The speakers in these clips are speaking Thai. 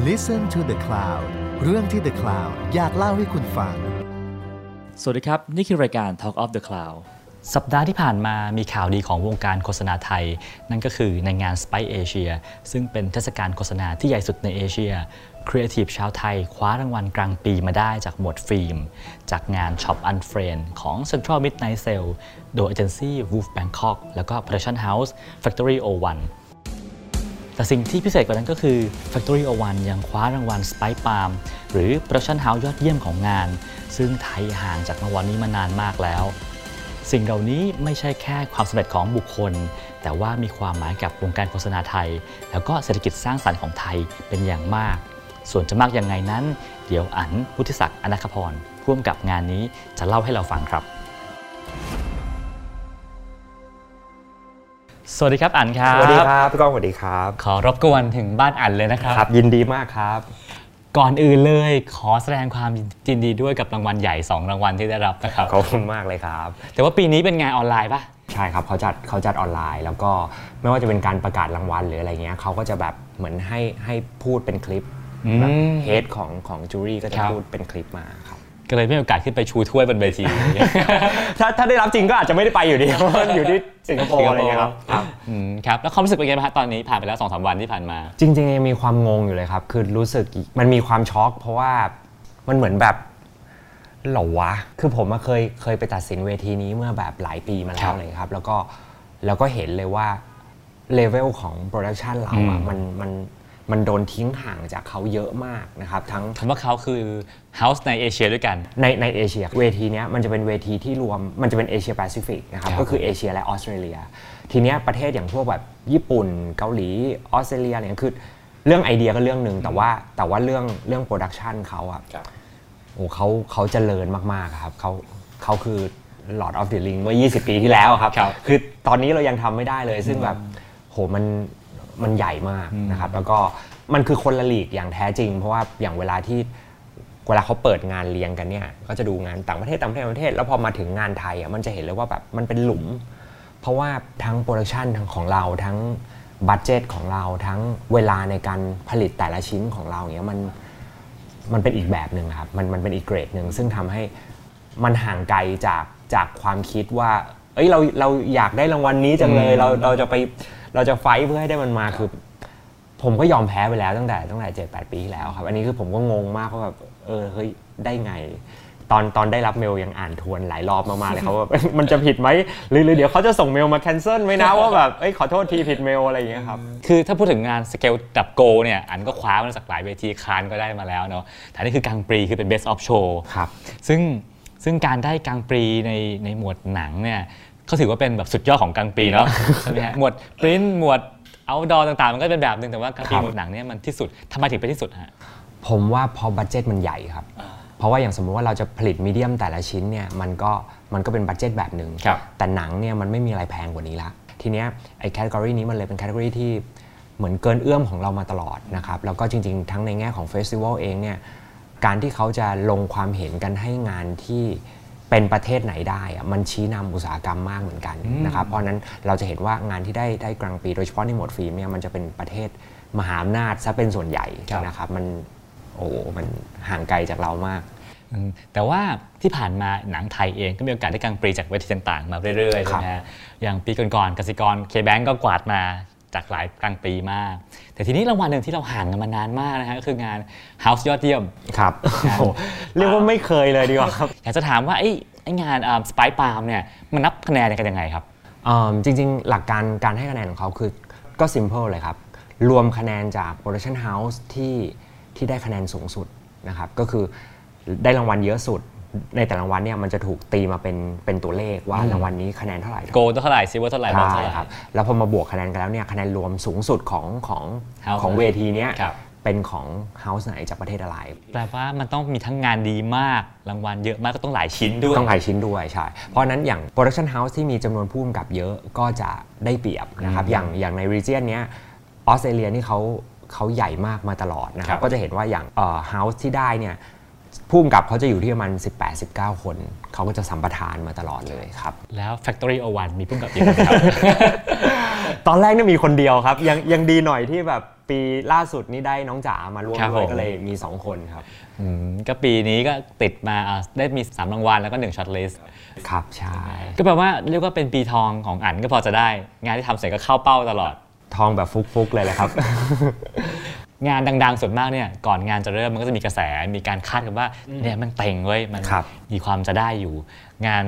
Listen to the Cloud เรื่องที่ The Cloud อยากเล่าให้คุณฟัง สวัสดีครับ นี่คือรายการ Talk of the Cloud สัปดาห์ที่ผ่านมามีข่าวดีของวงการโฆษณาไทย นั่นก็คือในงาน Spikes Asia ซึ่งเป็นเทศกาลโฆษณาที่ใหญ่สุดในเอเชียครีเอทีฟชาวไทย คว้ารางวัล Grand Prix มาได้จากหมวดฟิล์ม จากงาน Shop Unfriend ของ Central Midnight Sale โดยเอเจนซี่ Wolf Bangkok แล้วก็ Production House Factory 01 แต่สิ่งที่พิเศษกว่านั้นก็คือ Factory 01ยังคว้ารางวัล Spike Palm หรือ Production House ยอดเยี่ยมของงาน ซึ่งไทยห่างจากรางวัลนี้มานานมากแล้ว สิ่งเหล่านี้ไม่ใช่แค่ความสำเร็จของบุคคล แต่ว่ามีความหมายกับวงการโฆษณาไทย แล้วก็เศรษฐกิจสร้างสรรค์ของไทยเป็นอย่างมาก ส่วนจะมากยังไงนั้น เดี๋ยวอันพุทธิศักดิ์อนาคพรร่วมกับงานนี้จะเล่าให้เราฟังครับ สวัสดีครับอันครับ สวัสดีครับพี่ก้องสวัสดีครับ ขอรบกวนถึงบ้านอันเลยนะครับครับ ยินดีมากครับ ก่อนอื่นเลยขอแสดงความยินดีด้วยกับรางวัลใหญ่ 2 รางวัลที่ได้รับนะครับ ขอบคุณมากเลยครับ แต่ว่าปีนี้เป็นงานออนไลน์ปะใช่ครับเขาจัดเขาจัดออนไลน์ แล้วก็ไม่ว่าจะเป็นการประกาศรางวัลหรืออะไรเงี้ยเขาก็จะแบบเหมือนให้ให้พูดเป็นคลิปแบบเฮดของของจูรี่ก็จะพูดเป็นคลิปมาครับ ก็เลยไม่มีโอกาสขึ้นไปชูถ้วยบนเวทีถ้าถ้าได้รับจริงก็อาจจะไม่ได้ไปอยู่ดีเพราะมันอยู่ที่สิงคโปร์อะไรเงี้ยครับครับอืมครับแล้วความรู้สึกเป็นไงบ้างฮะตอนนี้ผ่านไปแล้ว2 สามวันที่ผ่านมา จริงๆยังมีความงงอยู่เลยครับ คือรู้สึกมันมีความช็อก เพราะว่ามันเหมือนแบบเหรอวะ คือผมมาเคยเคยไปตัดสินเวทีนี้เมื่อแบบหลายปีมาแล้ครัวบเลยครับ แล้วก็แล้วก็เห็นเลยว่า level ของ production เราอะมมันมัน มันโดนทิ้งห่างจากเขาเยอะมากนะครับทั้งคำว่าเขาคือ House ในเอเชียด้วยกัน ในในเอเชียเวทีเนี้ยมันจะเป็นเวทีที่รวมมันจะเป็นเอเชียแปซิฟิกนะครับครับก็คือเอเชียและออสเตรเลีย ทีเนี้ยประเทศอย่างพวกแบบญี่ปุ่น เกาหลีออสเตรเลียอะไรเงี้ยคือเรื่องไอเดียก็เรื่องหนึ่งแต่ว่าแต่ว่าเรื่องเรื่อง production เขาอะโอ้เขาเขาเจริญมากๆครับเขาเขาคือ Lord of the Ring เมื่อ 20 ปีที่แล้วครับครับคือตอนนี้เรายังทำไม่ได้เลย ซึ่งแบบโหมัน มันใหญ่มากนะครับ แล้วก็มันคือคนละลีกอย่างแท้จริง เพราะว่าอย่างเวลาที่เวลาเขาเปิดงานเรียงกันเนี่ย ก็จะดูงานต่างประเทศต่างประเทศต่างประเทศ แล้วพอมาถึงงานไทยอะมันจะเห็นเลยว่าแบบมันเป็นหลุม เพราะว่าทั้ง production ทั้งของเราทั้ง budget ของเราทั้งเวลาในการผลิตแต่ละชิ้นของเราเนี้ยมันมันเป็นอีกแบบหนึ่งครับมันมันเป็นอีกเกรดหนึ่งซึ่งทำให้มันห่างไกลจากจากความคิดว่า เอ้ยเราเราอยากได้รางวัลนี้จังเลยเราเราจะไป เราจะไฟท์เพื่อให้ได้มันมาคือ ผมก็ยอมแพ้ไปแล้วตั้งแต่ตั้งแต่เจ็ดแปดปีที่แล้วครับ อันนี้คือผมก็งงมากว่าแบบเออเฮ้ยได้ไง ตอนตอนได้รับเมลยังอ่านทวนหลายรอบมากๆเลยเขาว่ามันจะผิดไหมหรือหรือเดี๋ยวเขาจะส่งเมลมาแคนเซิลไหมนะว่าแบบเอ้ยขอโทษทีผิดเมลอะไรอย่างเงี้ยครับคือถ้าพูดถึงงานสเกลดับโกเนี่ยอันก็คว้ามาจากหลายเวทีคานก็ได้มาแล้วเนาะแต่นี่คือกลางปรีคือเป็น Best of Show ครับซึ่งซึ่งการได้กลางปรีในในหมวดหนังเนี่ย เขาถือว่าเป็นแบบสุดยอดของ Grand Prix เนาะใช่ไหมฮะหมวดปริ้นหมวด outdoor ต่างๆ มันก็เป็นแบบหนึ่งแต่ว่ากลางปรีครับหมวดหนังเนี่ยมันที่สุดทำไมถึงเป็นที่สุดฮะผมว่าพอ budget มันใหญ่ครับ เพราะว่าอย่างสมมุติว่าเราจะผลิต medium แต่ละชิ้นเนี่ยมันก็มันก็เป็น budget แบบหนึ่งครับแต่หนังเนี่ยมันไม่มีอะไรแพงกว่านี้ละทีเนี้ยไอ้ category นี้มันเลยเป็น category ที่เหมือนเกินเอื้อมของเรามาตลอดนะครับแล้วก็จริงๆ ทั้งในแง่ของ festival เองเนี่ยการที่เขาจะลงความเห็นกันให้งานที่ เป็นประเทศไหนได้อะมันชี้นำอุตสาหกรรมมากเหมือนกันนะครับเพราะฉะนั้นเราจะเห็นว่างานที่ได้ได้กลางปี โดยเฉพาะในหมวดฟิล์มเนี่ยมันจะเป็นประเทศมหาอำนาจซะเป็นส่วนใหญ่ครับนะครับมันโอ้โหมันห่างไกลจากเรามากอืมแต่ว่าที่ผ่านมาหนังไทยเองก็มีโอกาสได้กลางปรีจากเวทีต่างๆ มาเรื่อยๆคใช่รับไหมฮะอย่างปีก่อนๆกสิกรเคแบงก็กวาดมา จากหลายกลางปรีมาก แต่ทีนี้รางวัลหนึ่งที่เราห่างกันมานานมากนะฮะก็คืองาน House ยอดเยี่ยมครับครับโอ้โหเรียกว่าไม่เคยเลยดีกว่าครับอยากจะถามว่าไอ้ไอ้งาน Spikes Palm เนี่ยมันนับคะแนนกันยังไงครับเอิ่มจริง ๆ หลักการการให้คะแนนของเขาคือก็ simple เลยครับ รวมคะแนนจาก production house ที่ที่ได้คะแนนสูงสุดนะครับก็คือได้รางวัลเยอะสุด ในแต่ละรางวัลเนี่ยมันจะถูกตีมาเป็นเป็นตัวเลขว่ารางวัลนี้คะแนนเท่าไหร่ gold เท่าไหร่ silver เท่าไหร่บอลใช่เท่าไหร่ครับแล้วพอมาบวกคะแนนกันแล้วเนี่ยคะแนนรวมสูงสุดของของ House ของเวทีเนี้ยครับเป็นของ house ไหนจากประเทศอะไร แปลว่ามันต้องมีทั้งงานดีมาก รางวัลเยอะมากก็ต้องหลายชิ้นด้วย ต้องหลายชิ้นด้วยใช่ เพราะฉะนั้นอย่าง Production House ที่มีจำนวนผู้กำกับเยอะก็จะได้เปรียบนะครับ อย่างอย่างใน region เนี้ยออสเตรเลียนี่เขาเขาใหญ่มากมาตลอดนะคครัรับบก็จะเห็นว่าอย่างเอ่อ House ที่ได้เนี่ย ผู้กำกับเขาจะอยู่ที่ประมาณ 18-19 คน เขาก็จะสัมปทานมาตลอดเลยครับ แล้ว Factory 01มีพุ่งกับเยอะไหมครับ ตอนแรกเนี่ยมีคนเดียวครับ ยังยังดีหน่อยที่แบบปีล่าสุดนี่ได้น้องจ๋ามาร่วมครับด้วยผม ก็เลยมี 2 คนครับ อืมก็ปีนี้ก็ติดมาอะได้มี 3 รางวัลแล้วก็1ช็อตลิสครับใช่ก็แปลว่าเรียกว่าเป็นปีทองของอันก็พอจะได้ งานที่ทำเสร็จก็เข้าเป้าตลอด ทองแบบฟุกๆเลยแหละครับ งานดัง ๆส่วนมากเนี่ยก่อนงานจะเริ่มมันก็จะมีกระแสมีการคาดกันว่าเนี่ยมันเต็งเว้ยมันครับมีความจะได้อยู่ งาน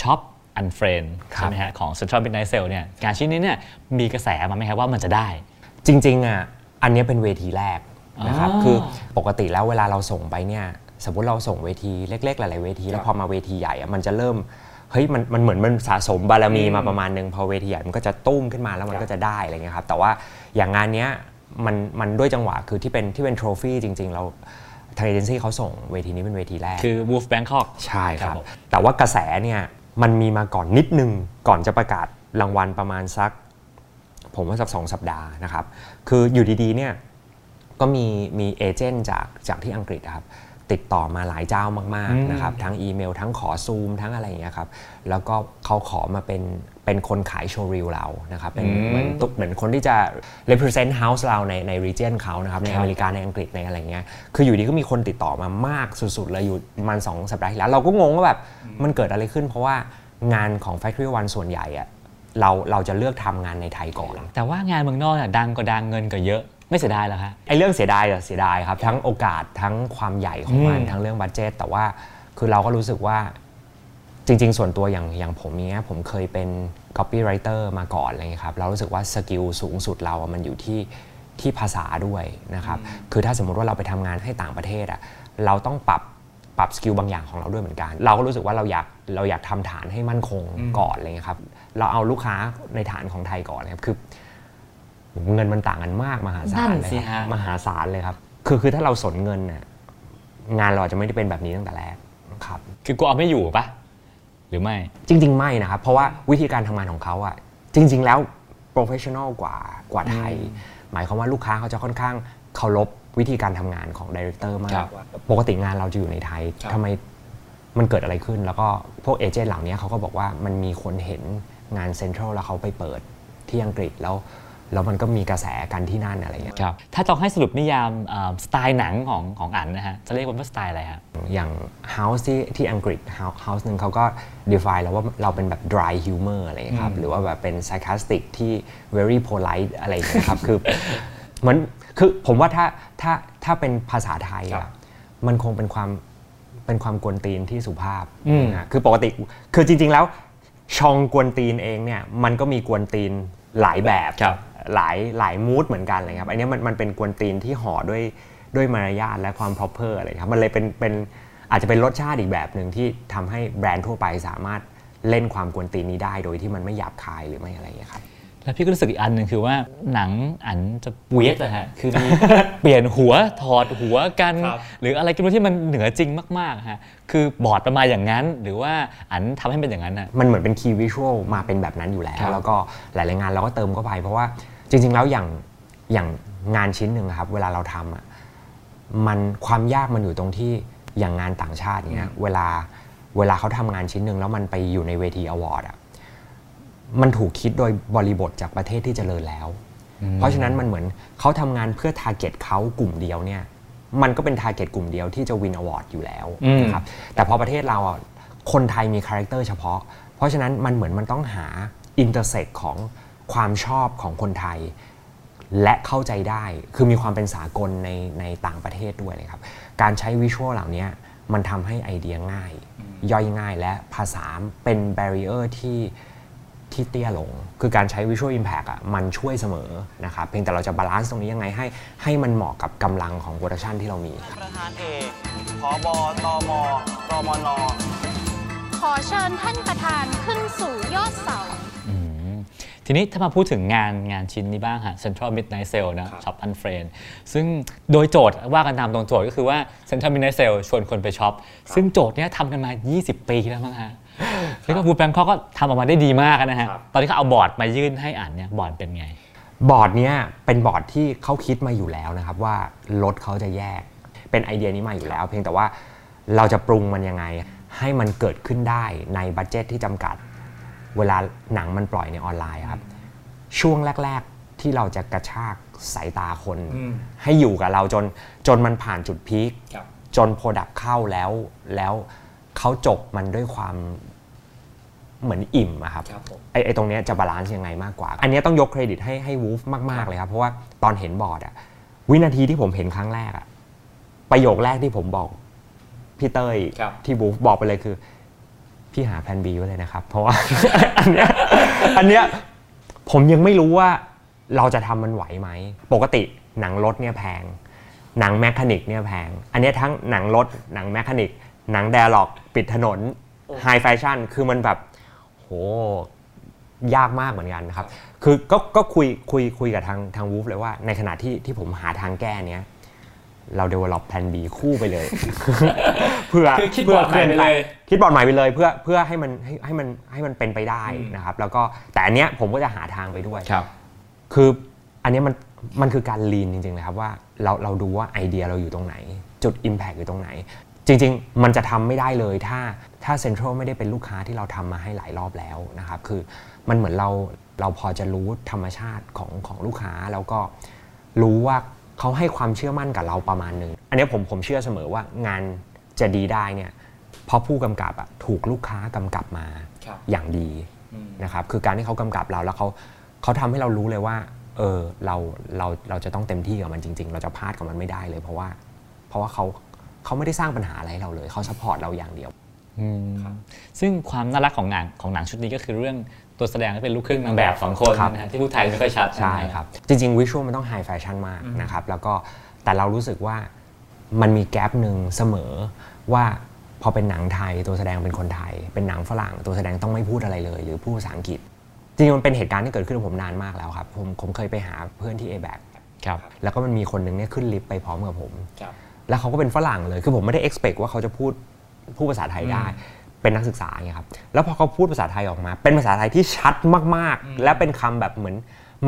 Shop Unfriend ครับใช่ไหมฮะของ Central Midnight Sale เนี่ยงานชิ้นนี้เนี่ยมีกระแสมาไหมครับว่ามันจะได้ จริงๆอะอันเนี้ยเป็นเวทีแรกนะครับอ๋อคือปกติแล้วเวลาเราส่งไปเนี่ยสมมติเราส่งเวทีเล็ก ๆ หลายๆเวทีแล้วพอมาเวทีใหญ่อะมันจะเริ่มเฮ้ยมันมันเหมือนมันสะสมบารมีมาประมาณนึงพอเวทีใหญ่มันก็จะตุ้มขึ้นมาแล้วมันก็จะได้อะไรเงี้ยครับแต่ว่าอย่างงานเนี้ย มันมันด้วยจังหวะคือที่เป็นที่เป็นโทรฟี่จริง ๆ เราทางเอเจนซี่เขาส่งเวทีนี้เป็นเวทีแรก คือ Wolf Bangkok ใช่คครัรับบผมแต่ว่ากระแสเนี่ยมันมีมาก่อนนิดนึงก่อนจะประกาศรางวัลประมาณสัก ผมว่าสักสองสัปดาห์นะครับ คืออยู่ดีๆเนี่ยก็มีมีเอเจนต์จากจากที่อังกฤษนะครับ ติดต่อมาหลายเจ้ามากอืมๆนะครับทั้งอีเมล ทั้งขอซูมทั้งอะไรอย่างเงี้ยครับแล้วก็เขาขอมาเป็นเป็นคนขายโชว์รีลเรานะครับเป็นเหมือนตุ๊กเหมือนคนที่จะ represent house เราในใน region เขานะครับในอเมริกาในอังกฤษในอะไรเงี้ยคืออยู่ดีก็มีคนติดต่อมามากสุดๆเลยอยู่ประมาณ2สัปดาห์ที่แล้ว เราก็งงว่าแบบมันเกิดอะไรขึ้น เพราะว่างานของ Factory One ส่วนใหญ่อะเราเราจะเลือกทำงานในไทยก่อน แต่ว่างานเมืองนอกเนี่ยดังก็ดังเงินก็เยอะ ไม่เสียดายเหรอคะไอ้เรื่องเสียดายอะเสียดายครับ ทั้งโอกาสทั้งความใหญ่ของมันอืมทั้งเรื่องบัตเจตแต่ว่าคือเราก็รู้สึกว่าจริง ๆ ส่วนตัวอย่างอย่างผมเนี้ยผมเคยเป็น copywriter มาก่อนอะไรเงี้ยครับเรารู้สึกว่า skill สูงสุดเราอะมันอยู่ที่ที่ภาษาด้วยนะครับคือถ้าสมมุติว่าเราไปทำงานให้ต่างประเทศอะเราต้องปรับปรับ skill บางอย่างของเราด้วยเหมือนกัน เราก็รู้สึกว่าเราอยากเราอยากทำฐานให้มั่นคงก่อนอะไรเงี้ยครับเราเอาลูกค้าในฐานของไทยก่อนเลยครับคือ เงินมันต่างกันมากมหาศานั่ลนเลยสิครับฮะมหาศาลเลยครับ คือคือถ้าเราสนเงินน่ะงานเราอาจจะไม่ได้เป็นแบบนี้ตั้งแต่แรกครับ คือกูเอาไม่อยู่ปะหรือไม่ จริง ๆ ไม่นะครับ เพราะว่าวิธีการทำงานของเขาอะจริง ๆ แล้ว professional กว่ากว่าไทย หมายความว่าลูกค้าเขาจะค่อนข้างเคารพวิธีการทำงานของ director มากครับปกติงานเราจะอยู่ในไทยครับทำไมมันเกิดอะไรขึ้น แล้วก็พวก agent เหล่านี้เขาก็บอกว่ามันมีคนเห็นงานเซ็นทรัลแล้วเขาไปเปิดที่อังกฤษแล้ว แล้วมันก็มีกระแสกันที่นั่นอะไรอย่างเงี้ยครับถ้าต้องให้สรุปนิยามอ่าสไตล์หนังของของอันนะฮะจะเรียกว่าสไตล์อะไรฮะอย่าง House ที่ที่อังกฤษ House House หนึ่งเขาก็ define แล้วว่าเราเป็นแบบ dry humor อะไรอย่างเงี้ยครับหรือว่าแบบเป็น sarcastic ที่ very polite อะไรอย่างเงี้ยครับคือเหมือนคือผมว่าถ้าถ้าถ้าเป็นภาษาไทยครัอะบมันคงเป็นความเป็นความกวนตีนที่สุภาพอืมนะคือปกติคือจริง ๆ แล้วชองกวนตีนเองเนี่ยมันก็มีกวนตีนหลายแบบครับ หลายหลายมูดเหมือนกันเลยครับ อันนี้มันมันเป็นกวนตีนที่ห่อด้วยด้วยมารยาทและความ proper อะไรครับ มันเลยเป็นเป็นอาจจะเป็นรสชาติอีกแบบหนึ่งที่ทำให้แบรนด์ทั่วไปสามารถเล่นความกวนตีนนี้ได้โดยที่มันไม่หยาบคายหรือไม่อะไรอย่างนี้ครับ แล้วพี่ก็รู้สึกอีกอันหนึ่งคือว่าหนังอันจะเวียดเลยฮะคือมีเปลี่ยนหัวถอดหัวกันครับหรืออะไรก็ไม่รู้ที่มันเหนือจริงมากๆฮะคือบอร์ดประมาณอย่างนั้น หรือว่าอั๋นทำให้เป็นอย่างนั้นน่ะมันเหมือนเป็น key visual มาเป็นแบบนั้นอยู่แล้วครับแล้วก็หลายๆงานเราก็เติมเข้าไป เพราะว่าจริง ๆ แล้วอย่างอย่างงานชิ้นหนึ่งอะครับ เวลาเราทำอะมันความยากมันอยู่ตรงที่อย่างงานต่างชาติเนี้ยเวลาเวลาเขาทำงานชิ้นหนึ่งแล้วมันไปอยู่ในเวที award อะ มันถูกคิดโดยบริบทจากประเทศที่เจริญแล้ว เพราะฉะนั้นมันเหมือนเขาทำงานเพื่อ target เขากลุ่มเดียวเนี่ยมันก็เป็น target กลุ่มเดียวที่จะ win award อยู่แล้วอืมนะครับแต่พอประเทศเราอะคนไทยมี character เฉพาะ เพราะฉะนั้นมันเหมือนมันต้องหา intersect ของความชอบของคนไทย และเข้าใจได้คือมีความเป็นสากลในในต่างประเทศด้วยนะครับ การใช้ visual เหล่านี้มันทำให้ไอเดียง่าย ย่อยง่ายและภาษาเป็นแบ r ริเออร์ที่ ที่เตี้ยลง คือการใช้ Visual Impact อะมันช่วยเสมอนะครับเพียงแต่เราจะ balance ตรงนี้ยังไงให้ ให้มันเหมาะกับกำลังของ production ที่เรามี ประธานเอกผอบอตมกมนขอเชิญท่านประธานขึ้นสู่ยอดเสาอืมทีนี้ถ้ามาพูดถึงงานงานชิ้นนี้บ้างฮะ Central Midnight Sale นะ Shop Unfriend ซึ่งโดยโจทย์ว่ากันตามตรงโจทย์ก็คือว่า Central Midnight Sale ชวนคนไปช็อป ซึ่งโจทย์เนี้ยทำกันมา 20 ปีแล้วมั้งฮะ แล้วก็ Wolf Bangkok ก็ทำออกมาได้ดีมากนะฮะ ตอนที่เขาเอาบอร์ดมายื่นให้อ่านเนี่ยบอร์ดเป็นไง บอร์ดเนี้ยเป็นบอร์ดที่เขาคิดมาอยู่แล้วนะครับว่ารถเขาจะแยก เป็นไอเดียนี้มาอยู่แล้ว เพียงแต่ว่าเราจะปรุงมันยังไง ให้มันเกิดขึ้นได้ใน budget ที่จำกัด เวลาหนังมันปล่อยในออนไลน์อะครับช่วงแรก ๆที่เราจะกระชากสายตาคนอืมให้อยู่กับเราจนจนมันผ่านจุด peak ครับจน product เข้าแล้วแล้ว เขาจบมันด้วยความเหมือนอิ่มอะครับครับผมไอ้ไอ้ตรงเนี้ยจะ balance ยังไงมากกว่า อันเนี้ยต้องยกเครดิตให้ให้ Wolf มาก ๆ เลยครับ เพราะว่าตอนเห็นบอร์ดอะวินาทีที่ผมเห็นครั้งแรกอะประโยคแรกที่ผมบอกพี่เต้ยครับ ที่ Wolf บอกไปเลยคือ พี่หาแผน B ไว้เลยนะครับ เพราะว่า อันเนี้ยอันเนี้ยผมยังไม่รู้ว่าเราจะทำมันไหวไหม ปกติหนังรถเนี่ยแพง หนัง mechanic เนี่ยแพง อันเนี้ยทั้งหนังรถหนัง mechanic หนัง dialogue ปิดถนน high fashion คือมันแบบโหยากมากเหมือนกันนะครับ คือก็ก็คุยคุยคุยกับทางทาง Wolf เลยว่า ในขณะที่ที่ผมหาทางแก้เนี้ยเรา develop plan B คู่ไปเลย เพื่อคือคิดเพื่อบอร์ดใหม่ไปเลยคิดบอร์ดใหม่ไปเลยเพื่อเพื่อให้มันให้ให้มันให้มันเป็นไปได้อืมนะครับ แล้วก็แต่อันเนี้ยผมก็จะหาทางไปด้วยครับ คืออันเนี้ยมันมันคือการลีนจริงๆเลยครับว่าเราเราดูว่าไอเดียเราอยู่ตรงไหน จุด Impact อยู่ตรงไหน จริง ๆ มันจะทำไม่ได้เลยถ้าถ้าเซ็นทรัลไม่ได้เป็นลูกค้าที่เราทำมาให้หลายรอบแล้วนะครับคือมันเหมือนเราเราพอจะรู้ธรรมชาติของของลูกค้าแล้วก็รู้ว่าเขาให้ความเชื่อมั่นกับเราประมาณหนึ่งอันเนี้ยผมผมเชื่อเสมอว่างานจะดีได้เนี่ยเพราะผู้กำกับอะถูกลูกค้ากำกับมาครับอย่างดีอืมนะครับคือการที่เขากำกับเราแล้วเขาเขาทำให้เรารู้เลยว่าเออเราเราเราจะต้องเต็มที่กับมันจริง ๆ เราจะพลาดกับมันไม่ได้เลย เพราะว่าเพราะว่าเขา เขาไม่ได้สร้างปัญหาอะไรให้เราเลยเขา support เราอย่างเดียวอืมซึ่งความน่ารักของหนังของหนังชุดนี้ก็คือเรื่องตัวแสดงที่เป็นลูกครึ่งนางแบบสองคนครับนะฮะที่พูดไทยไม่ค่อยชัดใช่ครับ จริงๆ visual มันต้อง high fashion มากนะครับแล้วก็แต่เรารู้สึกว่ามันมี gap หนึ่งเสมอว่าพอเป็นหนังไทยตัวแสดงเป็นคนไทย เป็นหนังฝรั่งตัวแสดงต้องไม่พูดอะไรเลย หรือพูดภาษาอังกฤษ จริงๆมันเป็นเหตุการณ์ที่เกิดขึ้นกับผมนานมากแล้วครับผมผมเคยไปหาเพื่อนที่ a b a c ครับแล้วก็มันมีคนหนึ่งเนี่ยขึ้นลิฟต์ไปพร้อมกับผมครับ แล้วเขาก็เป็นฝรั่งเลย คือผมไม่ได้ expect ว่าเขาจะพูดพูดภาษาไทยได้ เป็นนักศึกษาไงครับ แล้วพอเขาพูดภาษาไทยออกมา เป็นภาษาไทยที่ชัดมากๆ และเป็นคำแบบเหมือน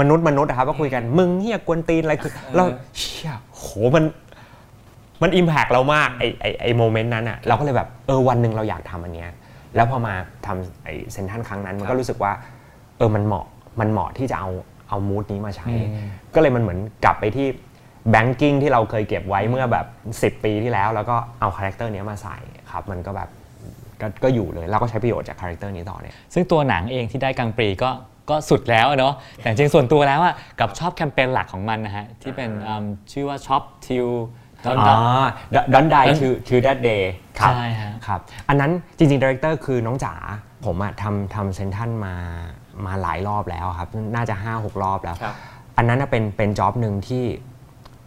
มนุษย์มนุษย์นะครับว่าคุยกัน มึงเฮียกวนตีนอะไรคือเราเชี่ยโหมันมัน impact เรามากไอ้ไอ้ไอ้ moment นั้นอะเราก็เลยแบบเออวันหนึ่งเราอยากทำอันเนี้ยแล้วพอมาทำไอเซนทันครั้งนั้น มันก็รู้สึกว่า เออมันเหมาะมันเหมาะที่จะเอาเอา mood นี้มาใช้ ก็เลยมันเหมือนกลับไปที่ banking ที่เราเคยเก็บไว้เมื่อแบบ 10 ปีที่แล้ว แล้วก็เอา character เนี้ยมาใส่ครับมันก็แบบก็ก็อยู่เลยเราก็ใช้ประโยชน์จาก character นี้ต่อเนี่ยซึ่งตัวหนังเองที่ได้ Grand Prix ก็ก็สุดแล้วอะเนาะแต่จริงๆส่วนตัวแล้วอะกับชอบแคมเปญหลักของมันนะฮะที่เป็นอืมชื่อว่า Shop Till อ๋อ Don't Die to to that day ครับใช่ฮะครับ อันนั้นจริงๆดีเรคเตอร์คือน้องจ๋าผมอะทำทำเซนทันมามาหลายรอบแล้วครับ น่าจะ 5-6 รอบแล้วครับอันนั้นน่ะเป็นเป็นจ็อบหนึ่งที่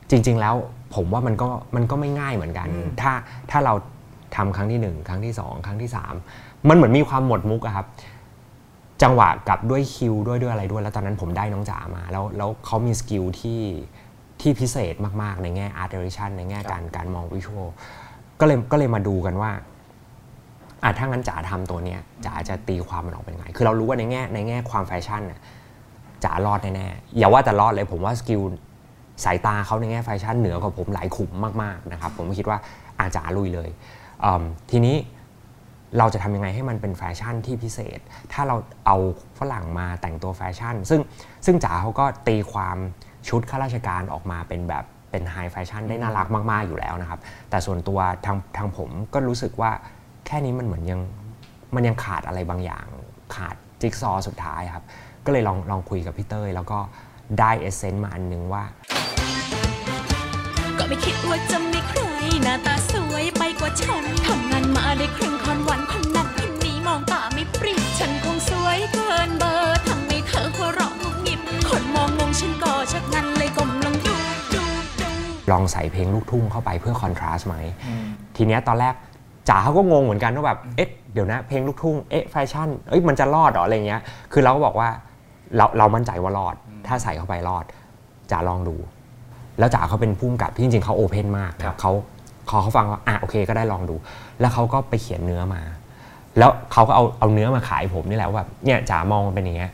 จริง ๆ แล้วผมว่ามันก็มันก็ไม่ง่ายเหมือนกัน ถ้าถ้าเราทำครั้งที่ 1 ครั้งที่ 2 ครั้งที่ 3 มันเหมือนมีความหมดมุกอะครับ จังหวะกับด้วยคิวด้วยด้วยอะไรด้วย แล้วตอนนั้นผมได้น้องจ๋ามา แล้วแล้วเขามี skill ที่ที่พิเศษมากๆ ในแง่ art direction ในแง่การการมอง visual ก็เลยก็เลยมาดูกันว่าอะถ้างั้นจ๋าทำตัวเนี้ยจ๋าจะตีความมันออกเป็นไง คือเรารู้ว่าในแง่ในแง่ความแฟชั่นน่ะจ๋ารอดแน่ๆอย่าว่าแต่รอดเลยผมว่า skill สายตาเขาในแง่แฟชั่นเหนือกว่าผมหลายขุมมากๆนะครับผมก็คิดว่าอะจ๋าลุยเลยอืมทีนี้เราจะทำยังไงให้มันเป็นแฟชั่นที่พิเศษ ถ้าเราเอาฝรั่งมาแต่งตัวแฟชั่น ซึ่งซึ่งจ๋าเขาก็ตีความชุดข้าราชการออกมาเป็นแบบเป็น high fashion ได้น่ารักมาก ๆ อยู่แล้วนะครับ แต่ส่วนตัวทางทางผมก็รู้สึกว่าแค่นี้มันเหมือนยังมันยังขาดอะไรบางอย่างขาดจิ๊กซอว์สุดท้ายครับ ก็เลยลองลองคุยกับพี่เต้ยแล้วก็ได้เอเซนต์มาอันนึงว่าก็ ไม่คิดว่าจะมีใครหน้าตาสวยไปกว่าฉันทำงานมาได้ครึ่งคอนวันคนนั้นคนนี้มองตาไม่ปริฉันคงสวยเกินเบอร์ทำให้เธอหัวเราะงุบงิบคนมองงงฉันก็ชักงันเลยก้มลงดูดูดูลองใส่เพลงลูกทุ่งเข้าไปเพื่อคอนทราสต์ไหมทีเนี้ยตอนแรกจ๋าเขาก็งงเหมือนกันว่าแบบเอ๊ะเดี๋ยวนะเพลงลูกทุ่งเอ๊ะแฟชั่นเอ้ยมันจะรอดเหรออะไรเงี้ยคือเราก็บอกว่าเราเรามั่นใจว่ารอด ถ้าใส่เข้าไปรอดจ๋าลองดู แล้วจ๋าเขาเป็นผู้กำกับที่จริงๆเขาโอเพนมากนะเขาเขาเขาฟังว่าอะโอเคก็ได้ลองดู แล้วเขาก็ไปเขียนเนื้อมา แล้วเขาก็เอาเอาเนื้อมาขายผมนี่แหละว่าแบบเนี่ยจ๋ามองมันเป็นอย่างเงี้ย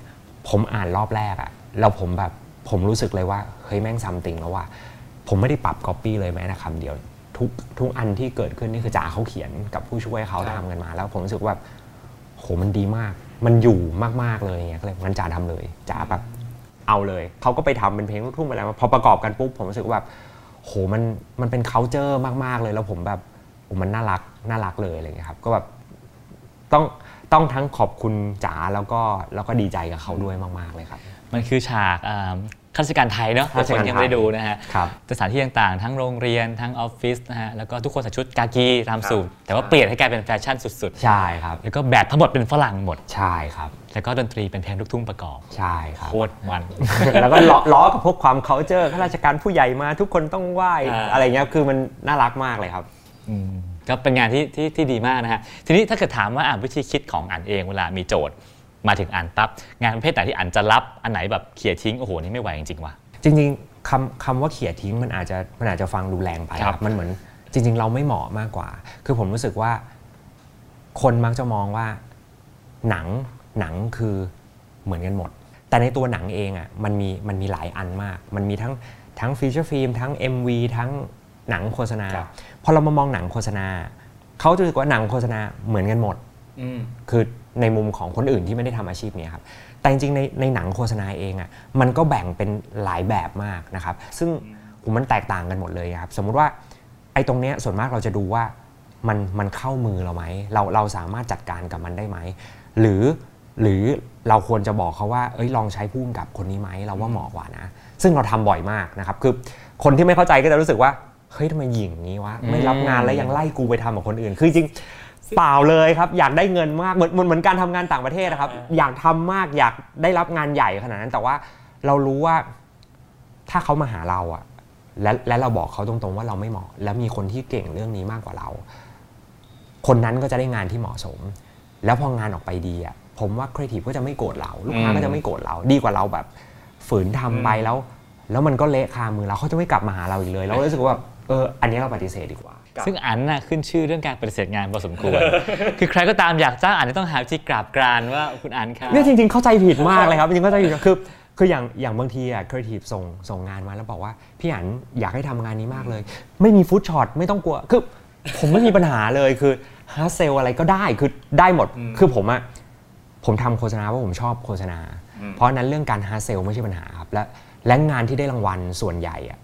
ผมอ่านรอบแรกอะแล้วผมแบบผมรู้สึกเลยว่าเฮ้ยแม่งซัมติงแล้วว่า ผมไม่ได้ปรับก๊อปปี้เลยแม้แต่คำเดียว ทุกทุกอันที่เกิดขึ้นนี่คือจ๋าเขาเขียนกับผู้ช่วยเขาทำกันมา แล้วผมรู้สึกว่าแบบโหมันดีมาก มันอยู่มากๆเลยอย่างเงี้ยก็เลยงั้นจ๋าทำเลยจ๋าแบบ เอาเลยเขาก็ไปทำเป็นเพลงลูกทุ่งไปแล้วพอประกอบกันปุ๊บผมรู้สึกว่าแบบโหมันมันเป็น c u เจอร์มาก ๆ เลยแล้วผมแบบมันน่ารักน่ารักเลยอะไรเงี้ยครับก็แบบต้องต้องทั้งขอบคุณจ๋าแล้วก็แล้วก็ดีใจกับเขาด้วยมาก ๆ เลยครับ มันคือฉาก ข้าราชการไทยเนาะข้าราชการไทยทุคนยังไม่ได้ดูนะฮะครับสถานที่ต่างๆ ทั้งโรงเรียนทั้งออฟฟิศนะฮะแล้วก็ทุกคนใส่ชุดกากีตามสูตร แต่ว่าเปลี่ยนให้กลายเป็นแฟชั่นสุดใช่ครับๆแล้วก็แบบทั้งหมดเป็นฝรั่งหมด ใช่ครับ แล้วก็ดนตรีเป็นเพลงลูกทุ่งประกอบ ใช่ครับโคตรมัน แล้วก็ล้อล้อกับพวกความ c u เจอร์ข้าราชการผู้ใหญ่มาทุกคนต้องไหว้อ่าอะไรเงี้ยคือมันน่ารักมากเลยครับอืมก็เป็นงานที่ที่ที่ดีมากนะฮะทีนี้ถ้าเกิดถามว่าอ่านวิธีคิดของอ่านเองเวลามีโจทย์ มาถึงอ่านปั๊บงานประเภทไหนที่อ่านจะรับอันไหนแบบเขี่ยทิ้งโอ้โหนี่ไม่ไหวจริงๆว่ะจริงๆคำคำว่าเขี่ยทิ้งมันอาจจะมันอาจจะฟังดูแรงไปครับมันเหมือนจริง ๆ เราไม่เหมาะมากกว่า คือผมรู้สึกว่า คนมักจะมองว่าหนังหนังคือเหมือนกันหมด แต่ในตัวหนังเองอะมันมีมันมีหลายอันมาก มันมีทั้งทั้งฟีเจอร์ฟิล์มทั้ง MV ทั้งหนังโฆษณาครับพอเรามามองหนังโฆษณาเขาจะรู้สึกว่าหนังโฆษณาเหมือนกันหมดคือ ในมุมของคนอื่นที่ไม่ได้ทำอาชีพนี้ครับ แต่จริงๆในในหนังโฆษณาเองอะ่ะมันก็แบ่งเป็นหลายแบบมากนะครับ ซึ่งโหมันแตกต่างกันหมดเลยครับ สมมุติว่าไอ้ตรงเนี้ยส่วนมากเราจะดูว่ามันมันเข้ามือเราไหมเราเราสามารถจัดการกับมันได้ไหม หรือหรือเราควรจะบอกเขาว่าเอ้ยลองใช้พุ่มกับคนนี้ไหมเราว่าเหมาะกว่านะ ซึ่งเราทำบ่อยมากนะครับคือคนที่ไม่เข้าใจก็จะรู้สึกว่าเฮ้ยทำไมหญิงนี้วะไม่รับงานแล้วยังไล่กูไปทำกับคนอื่น คือจริง เปล่าเลยครับ อยากได้เงินมากเหมือนเหมือนเหมือนการทำงานต่างประเทศนะครับ อยากทำมากอยากได้รับงานใหญ่ขนาดนั้น แต่ว่าเรารู้ว่าถ้าเขามาหาเราอะและและเราบอกเขาตรงๆว่าเราไม่เหมาะ แล้วมีคนที่เก่งเรื่องนี้มากกว่าเรา คนนั้นก็จะได้งานที่เหมาะสม แล้วพองานออกไปดีอะผมว่าครีเอทีฟก็จะไม่โกรธเรา ลูกค้าก็จะไม่โกรธเรา ดีกว่าเราแบบ ฝืนทำไปแล้ว แล้วมันก็เละคามือเราเขาจะไม่กลับมาหาเราอีกเลย เราก็รู้สึกว่าแบบเอออันนี้เราปฏิเสธดีกว่า ซึ่งอันน่ะขึ้นชื่อเรื่องการปฏิเสธงานพอสมควร คือใครก็ตามอยากจ้างอันจะต้องหาวิธีกราบกรานว่าคุณอันครับเนี่ยจริงๆเข้าใจผิดมากเลยครับจริงๆเข้าใจผิดคือคืออย่างอย่างบางทีอะครีเอทีฟส่งส่งงานมาแล้วบอกว่าพี่อั๋นอยากให้ทำงานนี้มากเลย ไม่มี food shot ไม่ต้องกลัวคือผมไม่มีปัญหาเลยคือ hard sell อะไรก็ได้คือได้หมดคือผมอะผมทำโฆษณาเพราะผมชอบโฆษณา เพราะฉะนั้นเรื่องการ hard sell ไม่ใช่ปัญหาครับและและงานที่ได้รางวัลส่วนใหญ่อะ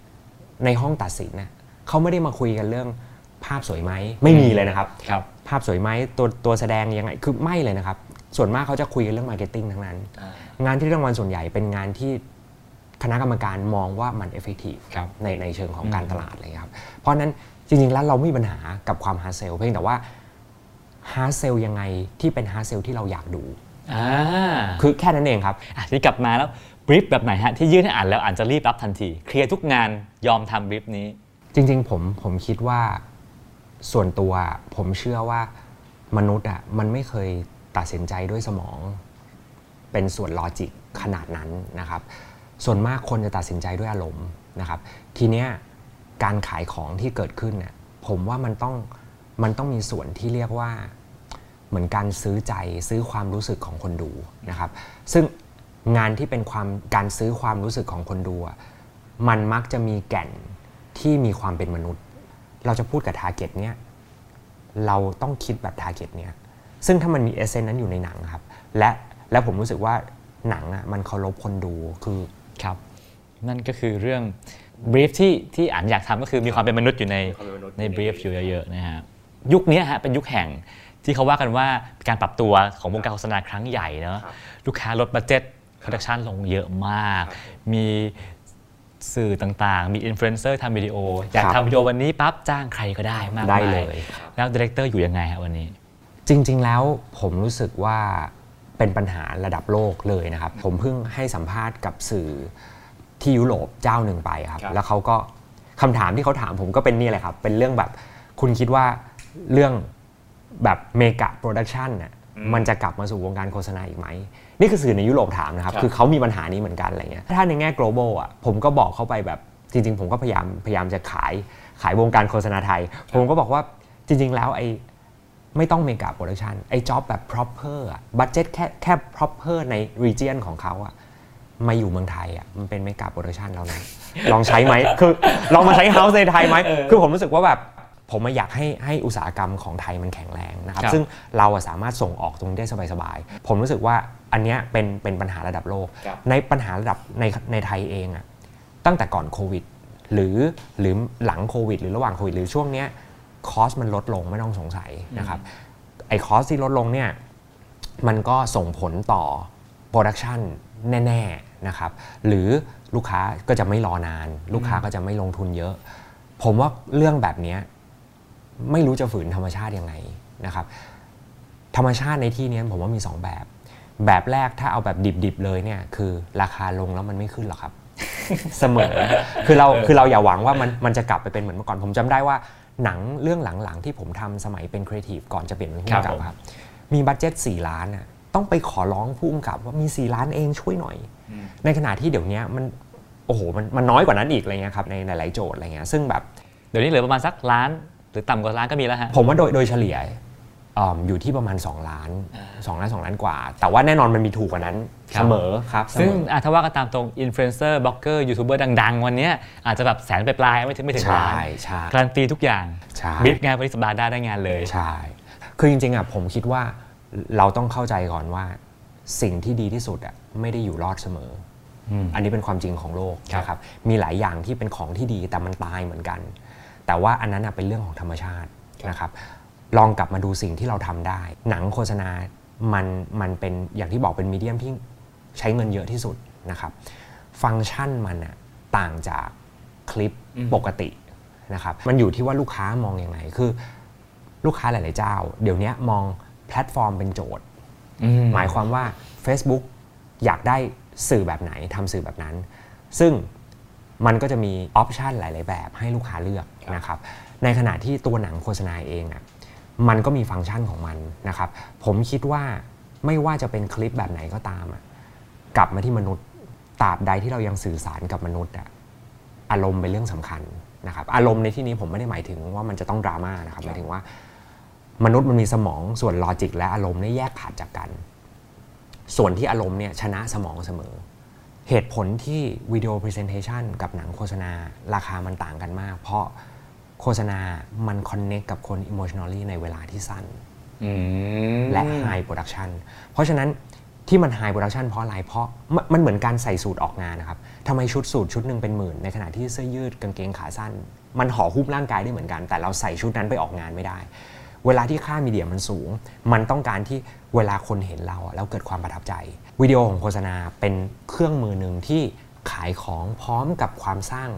ในห้องตัดสินนะเขาไม่ได้มาคุยกันเรื่อง ภาพสวยไหมไม่มีเลยนะครับ ครับ ภาพสวยไหมตัวตัวแสดงยังไงคือไม่เลยนะครับ ส่วนมากเขาจะคุยกันเรื่อง marketing ทั้งนั้น งานที่ได้รางวัลส่วนใหญ่เป็นงานที่คณะกรรมการมองว่ามัน effective ครับในในเชิงของการตลาดอะไรเงี้ยครับ เพราะฉะนั้นจริงๆ แล้วเราไม่มีปัญหากับความ hard sell เพียงแต่ว่า hard sell ยังไงที่เป็น hard sell ที่เราอยากดูอ่าคือแค่นั้นเองครับอะที่กลับมาแล้ว brief แบบไหนฮะที่ยื่นให้อั๋นแล้วอั๋นจะรีบรับทันที เคลียร์ทุกงานยอมทำ brief นี้ จริง ๆ ผมผมคิดว่า ส่วนตัวผมเชื่อว่ามนุษย์อะมันไม่เคยตัดสินใจด้วยสมอง เป็นส่วนลอจิกขนาดนั้นนะครับ ส่วนมากคนจะตัดสินใจด้วยอารมณ์นะครับ ทีเนี้ยการขายของที่เกิดขึ้นเนี่ยผมว่ามันต้องมันต้องมีส่วนที่เรียกว่าเหมือนการซื้อใจซื้อความรู้สึกของคนดูนะครับ ซึ่งงานที่เป็นความการซื้อความรู้สึกของคนดู มันมักจะมีแก่นที่มีความเป็นมนุษย์ เราจะพูดกับ target เนี้ยเราต้องคิดแบบ target เนี้ยซึ่งถ้ามันมี essence นั้นอยู่ในหนังครับ และและผมรู้สึกว่าหนังอะมันเคารพคนดูคือครับ นั่นก็คือเรื่อง brief ที่ที่อั๋นอยากทำก็คือมีความเป็นมนุษย์อยู่ในใน brief อยู่เยอะๆนะฮะยุคนี้ฮะเป็นยุคแห่งที่เขาว่ากันว่าการปรับตัวของวงการโฆษณาครั้งใหญ่เนอะลูกค้าลด budget production ลงเยอะมาก มี สื่อต่างๆ มีอินฟลูเอนเซอร์ทำวิดีโอ อยากครับทำวิดีโอวันนี้ปั๊บจ้างใครก็ได้มากได้มายเลยแล้ว director อยู่ยังไงฮะวันนี้ จริง ๆ แล้วผมรู้สึกว่าเป็นปัญหาระดับโลกเลยนะครับ ผมเพิ่งให้สัมภาษณ์กับสื่อที่ยุโรปเจ้าหนึ่งไปครับครับแล้วเขาก็คำถามที่เขาถามผมก็เป็นนี่เลยครับ เป็นเรื่องแบบคุณคิดว่าเรื่องแบบ mega production น่ะมันจะกลับมาสู่วงการโฆษณาอีกไหม นี่คือสื่อในยุโรปถามนะครับ คือเขามีปัญหานี้เหมือนกันอะไรเงี้ยถ้าในแง่ global อะผมก็บอกเขาไปแบบจริง ๆ ผมก็พยายามพยายามจะขายขายวงการโฆษณาไทย ผมก็บอกว่าจริง ๆ แล้วไอ้ไม่ต้อง mega production ไอ้ job แบบ proper อะ budget แค่แค่ proper ใน region ของเขาอะมาอยู่เมืองไทยอะมันเป็น mega production แล้วนะ ลองใช้ไหม คือลองมาใช้ house ในไทยไหม คือผมรู้สึกว่าแบบ ผมมาอยากให้ให้อุตสาหกรรมของไทยมันแข็งแรงนะครับครับซึ่งเราอะสามารถส่งออกตรงนี้ได้สบายๆ ผมรู้สึกว่าอันเนี้ยเป็นเป็นปัญหาระดับโลกครับในปัญหาระดับในในไทยเองอะตั้งแต่ก่อนโควิด หรือหรือหลังโควิด หรือระหว่างโควิด หรือช่วงเนี้ย cost มันลดลงไม่ต้องสงสัยนะครับไอ้ cost ที่ลดลงเนี่ยมันก็ส่งผลต่อ production แน่ๆนะครับหรือลูกค้าก็จะไม่รอนาน ลูกค้าก็จะไม่ลงทุนเยอะ ผมว่าเรื่องแบบเนี้ย ไม่รู้จะฝืนธรรมชาติยังไงนะครับ ธรรมชาติในที่เนี้ยผมว่ามี 2 แบบ แบบแรกถ้าเอาแบบดิบๆเลยเนี่ยคือราคาลงแล้วมันไม่ขึ้นหรอกครับ เสมอคือเราคือเราอย่าหวังว่ามันมันจะกลับไปเป็นเหมือนเมื่อก่อนผมจำได้ว่าหนังเรื่องหลังๆ ที่ผมทำสมัยเป็นครีเอทีฟก่อนจะเปลี่ยนเป็นผู้กำกับครับ มี budget 4ล้านน่ะต้องไปขอร้องผู้กำกับว่ามี 4 ล้านเองช่วยหน่อย ในขณะที่เดี๋ยวเนี้ยมันโอ้โหมันมันน้อยกว่านั้นอีกอะไรเงี้ยครับในหลายๆโจทย์อะไรเงี้ยซึ่งแบบ เดี๋ยวนี้เหลือประมาณสักล้านห รือต่ำกว่าล้านก็มีแล้วฮะผมว่าโดยโดยเฉลี่ยอ่ออยู่ที่ประมาณ 2 ล้าน 2 ล้าน 2 ล้านกว่า แต่ว่าแน่นอนมันมีถูกกว่านั้นครับเสมอครับ ซึ่งเสมออะถ้าว่ากันตามตรงอินฟลูเอนเซอร์บล็อกเกอร์ยูทูบเบอร์ดัง ๆ วันเนี้ยอาจจะแบบแสนไปปลายๆไม่ถึงไม่ถึงใช่ล้านใช่การันตีทุกอย่างใช่บิ๊กงานบริษัทบาร์ได้ได้งานเลยใช่คือจริงๆอะผมคิดว่าเราต้องเข้าใจก่อนว่า สิ่งที่ดีที่สุดอะไม่ได้อยู่รอดเสมออมอันนี้เป็นความจริงของโลกครับนะครับมีหลายอย่างที่เป็นของที่ดีแต่มันตายเหมือนกัน แต่ว่าอันนั้นอะเป็นเรื่องของธรรมชาตินะครับลองกลับมาดูสิ่งที่เราทำได้ หนังโฆษณามันมันเป็นอย่างที่บอกเป็นมีเดียมที่ใช้เงินเยอะที่สุดนะครับฟังก์ชันมันอะต่างจากคลิปปกตินะครับมันอยู่ที่ว่าลูกค้ามองอย่างไรคือลูกค้าหลาย ๆ เจ้า เดี๋ยวนี้มองแพลตฟอร์มเป็นโจทย์อืมหมายความว่า Facebook อยากได้สื่อแบบไหนทำสื่อแบบนั้น ซึ่ง มันก็จะมีออปชันหลาย ๆ แบบให้ลูกค้าเลือกนะครับในขณะที่ตัวหนังโฆษณาเองอะมันก็มีฟังก์ชันของมันนะครับผมคิดว่าไม่ว่าจะเป็นคลิปแบบไหนก็ตามอะกลับมาที่มนุษย์ตราบใดที่เรายังสื่อสารกับมนุษย์อะอารมณ์เป็นเรื่องสำคัญนะครับอารมณ์ในที่นี้ผมไม่ได้หมายถึงว่ามันจะต้องดราม่านะครับหมายถึงว่ามนุษย์มันมีสมองส่วน logic และอารมณ์เนี่ยแยกขาดจากกัน ส่วนที่อารมณ์เนี่ยชนะสมองเสมอ เหตุผลที่ video presentation กับหนังโฆษณาราคามันต่างกันมาก เพราะโฆษณามันคอนเน c t กับคนอิโมชัน a ล y ในเวลาที่สั้นอืมและ High Production เพราะฉะนั้นที่มัน High Production เพราะอะไร เพราะมันมันเหมือนการใส่สูตรออกงานนะครับทำไมชุดสูตรชุดหนึ่งเป็นหมื่น ในขณะที่เสื้อยืดกางเกงขาสั้น มันห่อหุ้มร่างกายได้เหมือนกัน แต่เราใส่ชุดนั้นไปออกงานไม่ได้ เวลาที่ค่ามีเดียมันสูง มันต้องการที่เวลาคนเห็นเราอะแล้วเกิดความประทับใจ วิดีโอของโฆษณาเป็นเครื่องมือหนึ่งที่ขายของพร้อมกับความสร้าง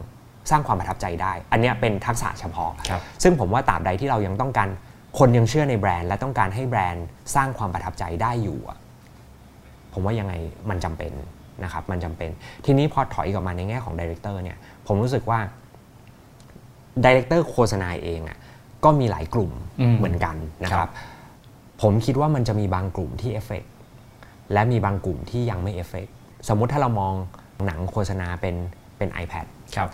สร้างความประทับใจได้ อันเนี้ยเป็นทักษะเฉพาะครับซึ่งผมว่าตราบใดที่เรายังต้องการคนยังเชื่อในแบรนด์ และต้องการให้แบรนด์สร้างความประทับใจได้อยู่อะผมว่ายังไงมันจำเป็นนะครับ มันจำเป็น ทีนี้พอถอยกลับมาในแง่ของ director เนี่ย ผมรู้สึกว่า director โฆษณาเองอะก็มีหลายกลุ่มอืมเหมือนกันนะคครับผมคิดว่ามันจะมีบางกลุ่มที่เอฟเฟก และมีบางกลุ่มที่ยังไม่เอฟเฟกสมมุติถ้าเรามองหนังโฆษณาเป็นเป็น iPad ครับ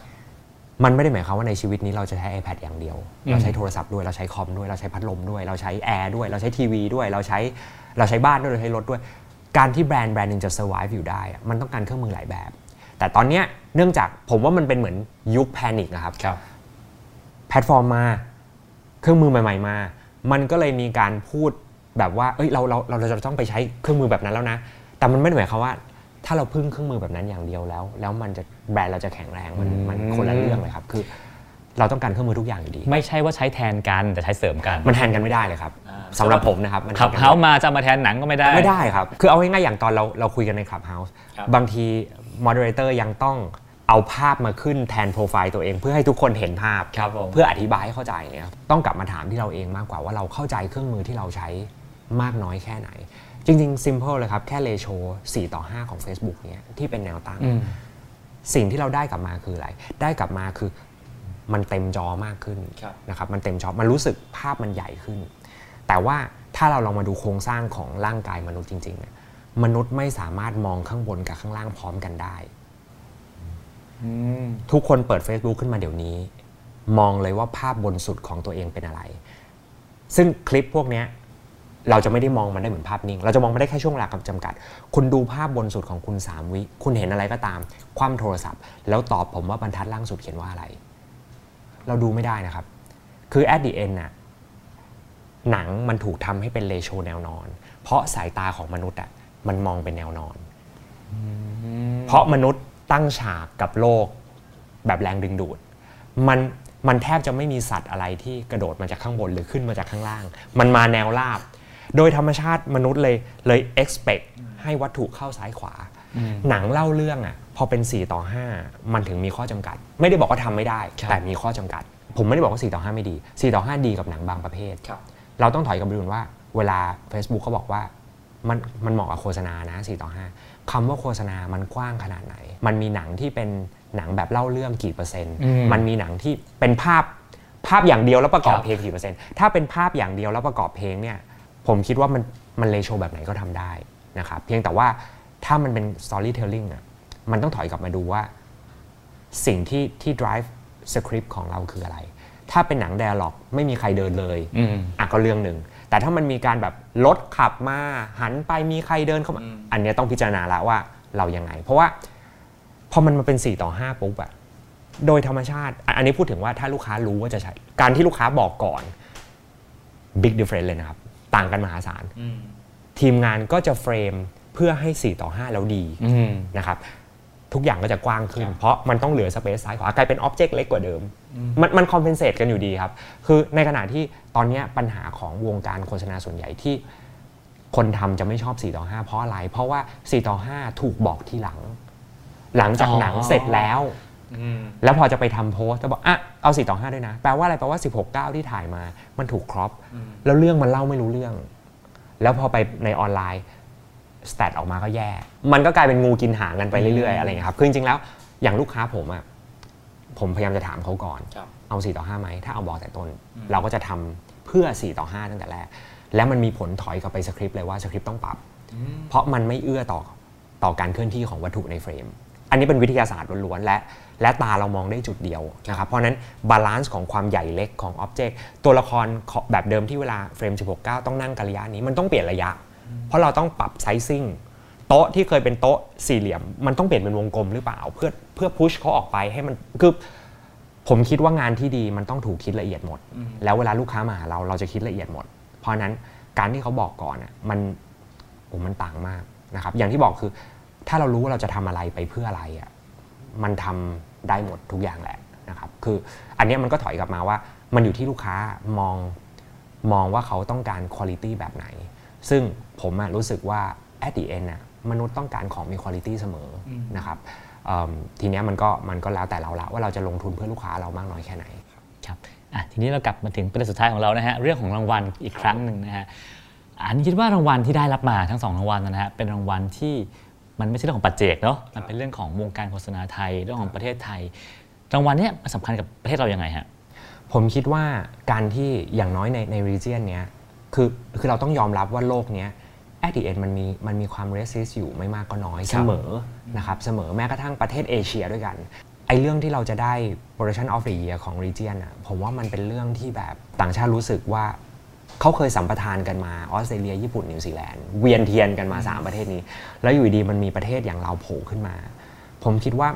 มันไม่ได้หมายความว่าในชีวิตนี้เราจะใช้ iPad อย่างเดียวอืมเราใช้โทรศัพท์ด้วย เราใช้คอมด้วย เราใช้พัดลมด้วย เราใช้แอร์ด้วย เราใช้ทีวีด้วย เราใช้เราใช้บ้านด้วย เราใช้รถด้วย การที่แบรนด์แบรนด์หนึ่งจะ survive อยู่ได้อะมันต้องการเครื่องมือหลายแบบ แต่ตอนเนี้ยเนื่องจากผมว่ามันเป็นเหมือนยุค panic นะครับครับ แพลตฟอร์มมา เครื่องมือใหม่ ๆ มา มันก็เลยมีการพูด แบบว่าเอ้ยเราเราเราจะต้องไปใช้เครื่องมือแบบนั้นแล้วนะ แต่มันไม่ได้หมายความว่า ถ้าเราพึ่งเครื่องมือแบบนั้นอย่างเดียวแล้ว แล้วมันจะแบรนด์เราจะแข็งแรงมันมันคนละเรื่องเลยครับคือ เราต้องการเครื่องมือทุกอย่างอยู่ดี ไม่ใช่ว่าใช้แทนกันแต่ใช้เสริมกันมันแทนกันไม่ได้เลยครับสำหรับผมนะครับมันแทขับนกันเฮามาจะเอามาแทนหนังก็ไม่ได้ไม่ได้ครับคือเอาง่ายๆอย่างตอนเราเราคุยกันในคลับเฮาส์ครับบางทีมอดเ r เตอร์ยังต้องเอาภาพมาขึ้นแทนโปรไฟล์ตัวเองเพื่อให้ทุกคนเห็นภาพครับผมเพื่ออธิบายให้เข้าใจเนี่ยครับต้องกลับมาถามที่เราเองมากกว่าว่าเราเข้าใจเครื่องมือที่เราใช้ มากน้อยแค่ไหน จริงๆ simple เลยครับ แค่เลโช4ต่อ 5 ของ Facebook เนี่ยที่เป็นแนวตั้งอืมสิ่งที่เราได้กลับมาคืออะไร ได้กลับมาคือมันเต็มจอมากขึ้นครับนะครับมันเต็มจอมันรู้สึกภาพมันใหญ่ขึ้น แต่ว่าถ้าเราลองมาดูโครงสร้างของร่างกายมนุษย์จริงๆเนี่ยมนุษย์ไม่สามารถมองข้างบนกับข้างล่างพร้อมกันได้อืมทุกคนเปิด Facebook ขึ้นมาเดี๋ยวนี้ มองเลยว่าภาพบนสุดของตัวเองเป็นอะไร ซึ่งคลิปพวกเนี้ย เราจะไม่ได้มองมันได้เหมือนภาพนิ่ง เราจะมองไม่ได้แค่ช่วงเวลาจำกัด คุณดูภาพบนสุดของคุณ 3 วิ คุณเห็นอะไรก็ตาม คว่ำโทรศัพท์ แล้วตอบผมว่าบรรทัดล่างสุดเขียนว่าอะไร เราดูไม่ได้นะครับ คือ at the end น่ะ หนังมันถูกทำให้เป็นเลโชแนวนอน เพราะสายตาของมนุษย์อะ มันมองเป็นแนวนอน เพราะมนุษย์ตั้งฉากกับโลกแบบแรงดึงดูด มันมันแทบจะไม่มีสัตว์อะไรที่กระโดดมาจากข้างบนหรือขึ้นมาจากข้างล่าง มันมาแนวราบ โดยธรรมชาติมนุษย์เลยเลย expect ให้วัตถุเข้าซ้ายขวา หนังเล่าเรื่องอะพอเป็น 4 ต่อ 5 มันถึงมีข้อจำกัด ไม่ได้บอกว่าทำไม่ได้ครับแต่มีข้อจำกัด ผมไม่ได้บอกว่า 4 ต่อ 5 ไม่ดี 4 ต่อ 5 ดีกับหนังบางประเภท เราต้องถอยกลับไปดูว่า เวลา Facebook เขาบอกว่ามันมันเหมาะกับโฆษณานะ4ต่อ 5 คำว่าโฆษณามันกว้างขนาดไหน มันมีหนังที่เป็นหนังแบบเล่าเรื่องกี่เปอร์เซ็นต์อืมมันมีหนังที่เป็นภาพภาพอย่างเดียวแล้วประกอบครับเพลงกี่เปอร์เซ็นต์ ถ้าเป็นภาพอย่างเดียวแล้วประกอบเพลงเนี่ย ผมคิดว่ามันมันเลโชแบบไหนก็ทำได้นะครับเพียงแต่ว่าถ้ามันเป็น storytelling อะมันต้องถอยกลับมาดูว่า สิ่งที่ที่ drive script ของเราคืออะไร ถ้าเป็นหนัง dialog ไม่มีใครเดินเลยอืมอะก็เรื่องหนึ่งแต่ถ้ามันมีการแบบรถขับมาหันไปมีใครเดินเข้ามาอันเนี้ยต้องพิจารณาแล้วว่าเรายังไง เพราะว่าพอมันมาเป็น 4 ต่อ 5 ปุ๊บอะโดยธรรมชาติอะอันนี้พูดถึงว่าถ้าลูกค้ารู้ว่าจะใช้ การที่ลูกค้าบอกก่อน big difference เลยนะครับ ต่างกันมหาศาลทีมงานก็จะ frame เพื่อให้ 4 ต่อ 5 แล้วดีอืมนะครับทุกอย่างก็จะกว้างขึ้น เพราะมันต้องเหลือ space ซ้ายขวากลายเป็น object เล็กกว่าเดิม มันมัน compensate กันอยู่ดีครับ คือในขณะที่ตอนเนี้ยปัญหาของวงการโฆษณาส่วนใหญ่ที่คนทำจะไม่ชอบ 4 ต่อ 5 เพราะอะไร เพราะว่า 4 ต่อ 5 ถูกบอกทีหลัง หลังจากอ๋อหนังเสร็จแล้ว แล้วพอจะไปทำโพสต์จะบอกอะเอา4ต่อ5ด้วยนะ แปลว่าอะไรแปลว่า 16 9 ที่ถ่ายมา มันถูกครอปแล้วเรื่องมันเล่าไม่รู้เรื่อง แล้วพอไปในออนไลน์สแตทออกมาก็แย่ มันก็กลายเป็นงูกินหางกันไปเรื่อยๆอะไรอย่างเงี้ยครับคือจริงๆแล้วอย่างลูกค้าผมอะผมพยายามจะถามเขาก่อน เอา4ต่อ5ไหมถ้าเอาบอกแต่ต้น เราก็จะทำเพื่อ 4 ต่อ 5 ตั้งแต่แรก แล้วมันมีผลถอยกลับไปสคริปต์เลยว่าสคริปต์ต้องปรับ เพราะมันไม่เอื้อต่อต่อการเคลื่อนที่ของวัตถุใน frame อันนี้เป็นวิทยาศาสตร์ล้วนๆและ และตาเรามองได้จุดเดียวนะครับเพราะนั้น balance ของความใหญ่เล็กของ object ตัวละครแบบเดิมที่เวลา frame 16 9 ต้องนั่งกันระยะนี้มันต้องเปลี่ยนระยะ เพราะเราต้องปรับ sizingโต๊ะที่เคยเป็นโต๊ะสี่เหลี่ยม มันต้องเปลี่ยนเป็นวงกลมหรือเปล่า เพื่อเพื่อพุชเขาออกไปให้มันคือผมคิดว่างานที่ดีมันต้องถูกคิดละเอียดหมด แล้วเวลาลูกค้ามาหาเราเราจะคิดละเอียดหมด เพราะนั้นการที่เขาบอกก่อนอะมันโอ้มันต่างมากนะครับอย่างที่บอกคือถ้าเรารู้ว่าเราจะทำอะไรไปเพื่ออะไรอะ มันทำได้หมดทุกอย่างแหละนะครับ คืออันนี้มันก็ถอยกลับมาว่า มันอยู่ที่ลูกค้ามองมองว่าเขาต้องการคุณ i t y แบบไหน ซึ่งผมรู้สึกว่า at the end นะมนุษย์ต้องการของมีคุณ i t y เสมอนะครับทีนี้มันก็มันก็แล้วแต่เราละว่าเราจะลงทุนเพื่อลูกค้าเรามากน้อยแค่ไหนครับทีนี้เรากลับมาถึงประเด็นสุดท้ายของเรานะฮะเรื่องของรางวัลอีกครั้งหนึ่งนะฮะอันนี้คิดว่ารางวัลที่ได้รับมาทั้งสองรางวัลนะฮะเป็นรางวัลที่ มันไม่ใช่เรื่องของปัจเจกเนาะมันเป็นเรื่องของวงการโฆษณาไทยเรื่องของประเทศไทยรางวัลเนี้ยมันสำคัญกับประเทศเรายังไงฮะผมคิดว่าการที่อย่างน้อยในใน region เนี้ยคือคือเราต้องยอมรับว่าโลกเนี้ย at the end มันมีมันมีความ racist อยู่ไม่มากก็น้อยคเสรับมอนะครับเสมอแม้กระทั่งประเทศเอเชียด้วยกันไอ้เรื่องที่เราจะได้ production of the year ของ region อะผมว่ามันเป็นเรื่องที่แบบต่างชาติรู้สึกว่า เขาเคยสัมปทานกันมาออสเตรเลียญี่ปุ่นนิวซีแลนด์เวียนเทียนกันมา 3 ประเทศนี้ แล้วอยู่ดีมันมีประเทศอย่างเราโผล่ขึ้นมา ผมคิดว่า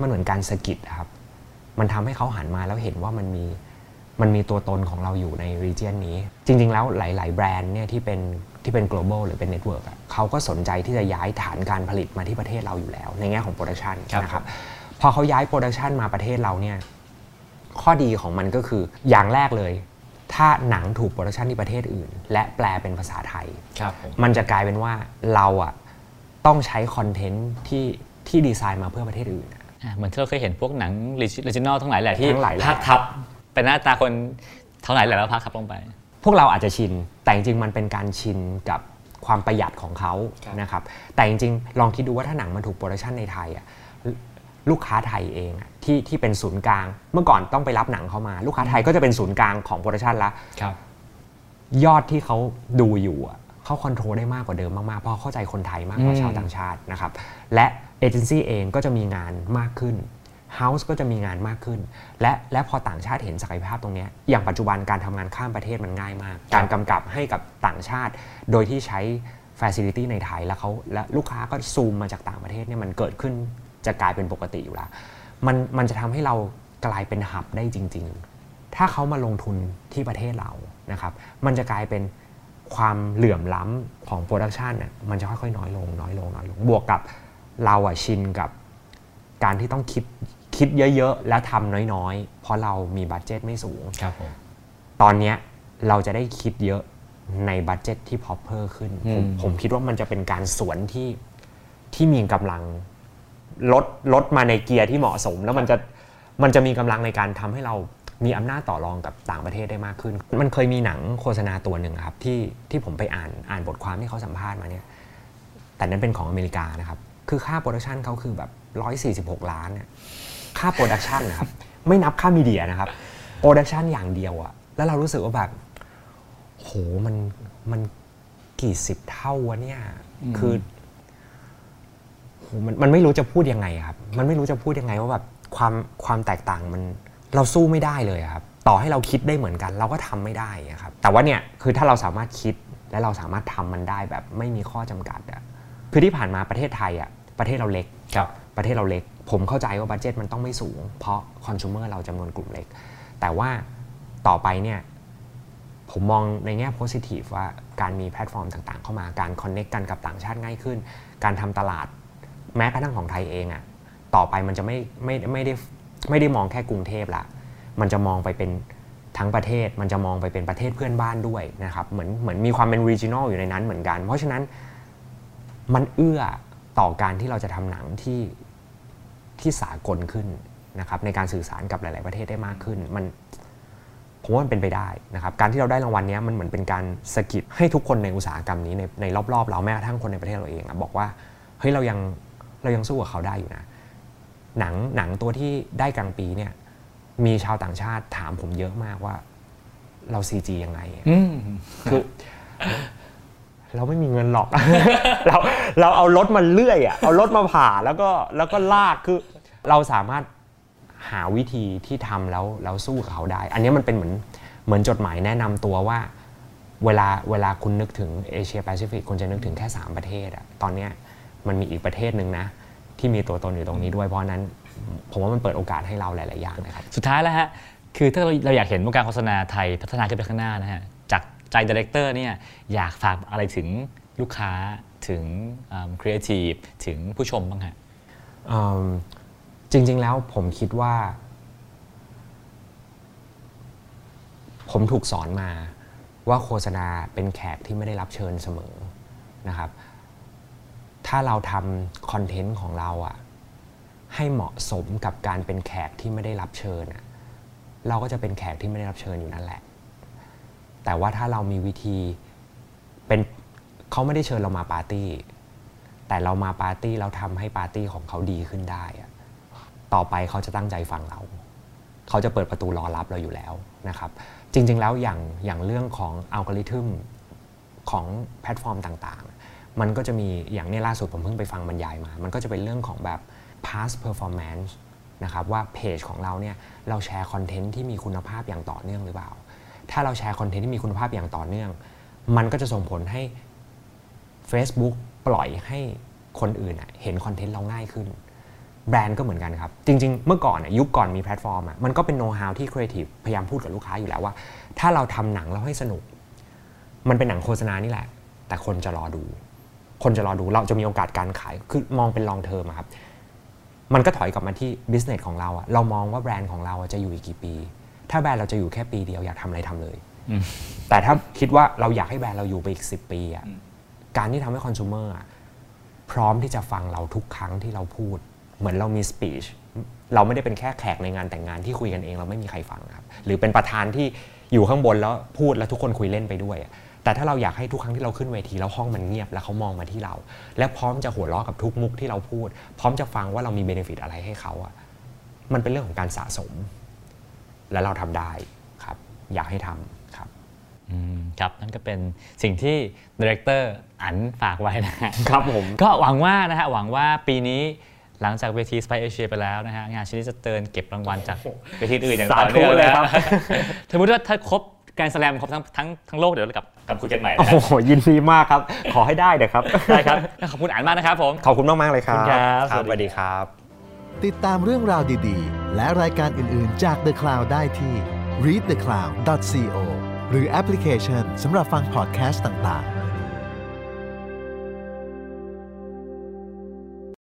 มันเหมือนการสะกิดอะครับ มันทำให้เขาหันมาแล้วเห็นว่ามันมีมันมีตัวตนของเราอยู่ใน region นี้ จริง ๆ แล้วหลาย ๆ แบรนด์เนี่ยที่เป็นที่เป็น global หรือเป็น network อะเขาก็สนใจที่จะย้ายฐานการผลิตมาที่ประเทศเราอยู่แล้ว ในแง่ของ production ครับนะครับพอเขาย้าย production มาประเทศเราเนี่ยข้อดีของมันก็คืออย่างแรกเลย ถ้าหนังถูก production ที่ประเทศอื่น และแปลเป็นภาษาไทยครับผมมันจะกลายเป็นว่าเราอะต้องใช้คอนเทนต์ที่ที่ดีไซน์มาเพื่อประเทศอื่นอะอะเหมือนที่เราเคยเห็นพวกหนัง original ทั้งหลายแหละที่ทั้งหลายแหละพากย์ทับเป็นหน้าตาคนเท่าไหร่แหละแล้วพากย์ทับลงไป พวกเราอาจจะชิน แต่จริงๆมันเป็นการชินกับความประหยัดของเขาครับนะครับแต่จริงๆ ลองคิดดูว่าถ้าหนังมันถูก production ในไทยอะ ลูกค้าไทยเองอะที่ที่เป็นศูนย์กลาง เมื่อก่อนต้องไปรับหนังเข้ามา ลูกค้าไทยก็จะเป็นศูนย์กลางของ production ละครับยอดที่เขาดูอยู่อะเขาคอนโทรลได้มากกว่าเดิมมากๆ เพราะเข้าใจคนไทยมากกว่าอืมชาวต่างชาตินะครับ และเอเจนซี่เองก็จะมีงานมากขึ้นเฮาส์ก็จะมีงานมากขึ้น และและพอต่างชาติเห็นศักยภาพตรงเนี้ยอย่างปัจจุบันการทำงานข้ามประเทศมันง่ายมาก การกำกับให้กับต่างชาติ โดยที่ใช้ Facility ในไทยแล้วเขาและลูกค้าก็ซูมมาจากต่างประเทศเนี่ยมันเกิดขึ้น จะกลายเป็นปกติอยู่แล้วมันมันจะทำให้เรากลายเป็น hub ได้จริง ๆ ถ้าเขามาลงทุนที่ประเทศเรานะครับ มันจะกลายเป็นความเหลื่อมล้ำของ production เนี่ยมันจะค่อยๆน้อยลงน้อยลงน้อยลงบวกกับเราอะชินกับการที่ต้องคิดคิดเยอะๆ แล้วทำน้อยๆ เพราะเรามี budget ไม่สูงครับผมตอนเนี้ยเราจะได้คิดเยอะใน budget ที่พอเพิ่มขึ้นผมอืมผมคิดว่ามันจะเป็นการสวนที่ที่มีกำลัง ลดลดมาในเกียร์ที่เหมาะสม แล้วมันจะมันจะมีกำลังในการทำให้เรามีอำนาจต่อรองกับต่างประเทศได้มากขึ้น มันเคยมีหนังโฆษณาตัวหนึ่งครับที่ที่ผมไปอ่านอ่านบทความที่เขาสัมภาษณ์มาเนี่ยแต่นั้นเป็นของอเมริกานะครับ คือค่า production เขาคือแบบ 146 ล้านเนี่ยค่า production นะครับ ไม่นับค่า media นะครับ production อย่างเดียวอะแล้วเรารู้สึกว่าแบบ โหมันมันกี่สิบเท่าวะเนี่ย คือโห มันมันไม่รู้จะพูดยังไงครับ มันไม่รู้จะพูดยังไงว่าแบบความความแตกต่างมันเราสู้ไม่ได้เลยอะครับ ต่อให้เราคิดได้เหมือนกัน เราก็ทำไม่ได้อะครับ แต่ว่าเนี่ยคือถ้าเราสามารถคิดและเราสามารถทำมันได้แบบไม่มีข้อจำกัดอะคือที่ผ่านมาประเทศไทยอะประเทศเราเล็กครับประเทศเราเล็ก ผมเข้าใจว่าบัตเจ็ตมันต้องไม่สูง เพราะคอน sumer เราจำนวนกลุ่มเล็ก แต่ว่าต่อไปเนี่ยผมมองในแง่ positive ว่าการมีแพลตฟอร์มต่างๆ เข้ามาการ connect กันกับต่างชาติง่ายขึ้น การทำตลาด แม้กระทั่งของไทยเองอะต่อไปมันจะไม่ไม่ไม่ได้ไม่ได้มองแค่กรุงเทพละ มันจะมองไปเป็นทั้งประเทศ มันจะมองไปเป็นประเทศเพื่อนบ้านด้วยนะครับ เหมือนเหมือนมีความเป็น regional อยู่ในนั้นเหมือนกัน เพราะฉะนั้นมันเอื้อต่อการที่เราจะทำหนังที่ที่สากลขึ้นนะครับในการสื่อสารกับหลาย ๆ ประเทศได้มากขึ้น มันผมว่ามันเป็นไปได้นะครับ การที่เราได้รางวัลนี้มันเหมือนเป็นการสะกิดให้ทุกคนในอุตสาหกรรมนี้ในในรอบ ๆ เราแม้กระทั่งคนในประเทศเราเองอบอกว่าเฮ้ยเรายัง เรายังสู้กับเขาได้อยู่นะ หนังหนังตัวที่ได้กลางปีเนี่ย มีชาวต่างชาติถามผมเยอะมากว่า เรา CG ยังไงอะอืมคือเราไม่มีเงินหรอก เราเราเอารถมาเลื่อยอะเอารถมาผ่าแล้วก็แล้วก็ลากคือเราสามารถหาวิธีที่ทำแล้วแล้วสู้กับเขาได้ อันนี้มันเป็นเหมือนเหมือนจดหมายแนะนำตัวว่า เวลาเวลาคุณนึกถึงเอเชียแปซิฟิกคุณจะนึกถึงแค่ 3 ประเทศอะตอนเนี้ย มันมีอีกประเทศหนึ่งนะ ที่มีตัวตนอยู่ตรงนี้ด้วย เพราะฉะนั้นผมว่ามันเปิดโอกาสให้เราหลาย ๆ อย่างนะครับ สุดท้ายแล้วฮะ คือถ้าเราเราอยากเห็นวงการโฆษณาไทยพัฒนาขึ้นไปข้างหน้านะฮะ จากใจ director เนี่ยอยากฝากอะไรถึงลูกค้าถึงครีเอทีฟถึงผู้ชมบ้างฮะอืมจริง ๆ แล้วผมคิดว่า ผมถูกสอนมาว่าโฆษณาเป็นแขกที่ไม่ได้รับเชิญเสมอนะครับ ถ้าเราทำคอนเทนต์ของเราอะให้เหมาะสมกับการเป็นแขกที่ไม่ได้รับเชิญอะเราก็จะเป็นแขกที่ไม่ได้รับเชิญอยู่นั่นแหละ แต่ว่าถ้าเรามีวิธีเป็นเขาไม่ได้เชิญเรามาปาร์ตี้ แต่เรามาปาร์ตี้แล้วทำให้ปาร์ตี้ของเขาดีขึ้นได้อะต่อไปเขาจะตั้งใจฟังเรา เขาจะเปิดประตูรอรับเราอยู่แล้วนะครับ จริง ๆ แล้วอย่างอย่างเรื่องของอัลกอริทึมของแพลตฟอร์มต่างๆ มันก็จะมีอย่างนี้ล่าสุดผมเพิ่งไปฟังบรรยายมา มันก็จะเป็นเรื่องของแบบ past performance นะครับว่าเพจของเราเนี่ยเราแชร์คอนเทนต์ที่มีคุณภาพอย่างต่อเนื่องหรือเปล่า ถ้าเราแชร์คอนเทนต์ที่มีคุณภาพอย่างต่อเนื่อง มันก็จะส่งผลให้ Facebook ปล่อยให้คนอื่นเห็นคอนเทนต์เราง่ายขึ้น แบรนด์ก็เหมือนกันครับ จริง ๆ เมื่อก่อนยุคก่อนมีแพลตฟอร์มมันก็เป็นโน้ตฮาวที่ครีเอทีฟพยายามพูดกับลูกค้าอยู่แล้วว่า ถ้าเราทำหนังแล้วให้สนุก มันเป็นหนังโฆษณานี่แหละ แต่คนจะรอดู คนจะรอดูเราจะมีโอกาสการขายคือมองเป็น long term ครับมันก็ถอยกลับมาที่ business ของเราอะเรามองว่าแบรนด์ของเราอะจะอยู่อีกกี่ปี ถ้าแบรนด์เราจะอยู่แค่ปีเดียวอยากทำอะไรทำเลยอืมแต่ถ้าคิดว่าเราอยากให้แบรนด์เราอยู่ไปอีก 10 ปีอะการที่ทำให้ consumer อะพร้อมที่จะฟังเราทุกครั้งที่เราพูด เหมือนเรามี speech เราไม่ได้เป็นแค่แขกในงานแต่งงานที่คุยกันเองเราไม่มีใครฟังครับ หรือเป็นประธานที่อยู่ข้างบนแล้วพูดแล้วทุกคนคุยเล่นไปด้วยอะ แต่ถ้าเราอยากให้ทุกครั้งที่เราขึ้นเวทีแล้วห้องมันเงียบแล้วเขามองมาที่เรา และพร้อมจะหัวเราะกับทุกมุกที่เราพูด พร้อมจะฟังว่าเรามี benefit อะไรให้เขาอะมันเป็นเรื่องของการสะสม และเราทำได้ครับ อยากให้ทำครับอืมครับนั่นก็เป็นสิ่งที่ director อั๋นฝากไว้นะฮะครับผมก็หวังว่านะฮะหวังว่าปีนี้หลังจากเวที Spikes Asia ไปแล้วนะฮะงานชิ้นนี้จะเดินเก็บรางวัลจากเวทีอื่นอย่างต่อเนื่องสาธุเลยครับสมมติว่าถ้าครบ การแสลมครบทั้งทั้งทั้งโลกเดี๋ยวเรากลับกลับคุยกันใหม่โอ้นะฮะโหยินดีมากครับ ขอให้ได้เดี๋ยวครับได้ครับ ขอบคุณอันมากนะครับผม ขอบคุณมากๆเลยครับขอบคุณครับครับสสวัวัสสดีดีครับ ติดตามเรื่องราวดีๆ และรายการอื่นๆจาก The Cloud ได้ที่ readthecloud.co หรือแอปพลิเคชันสำหรับฟังพอดแคสต์ต่างๆ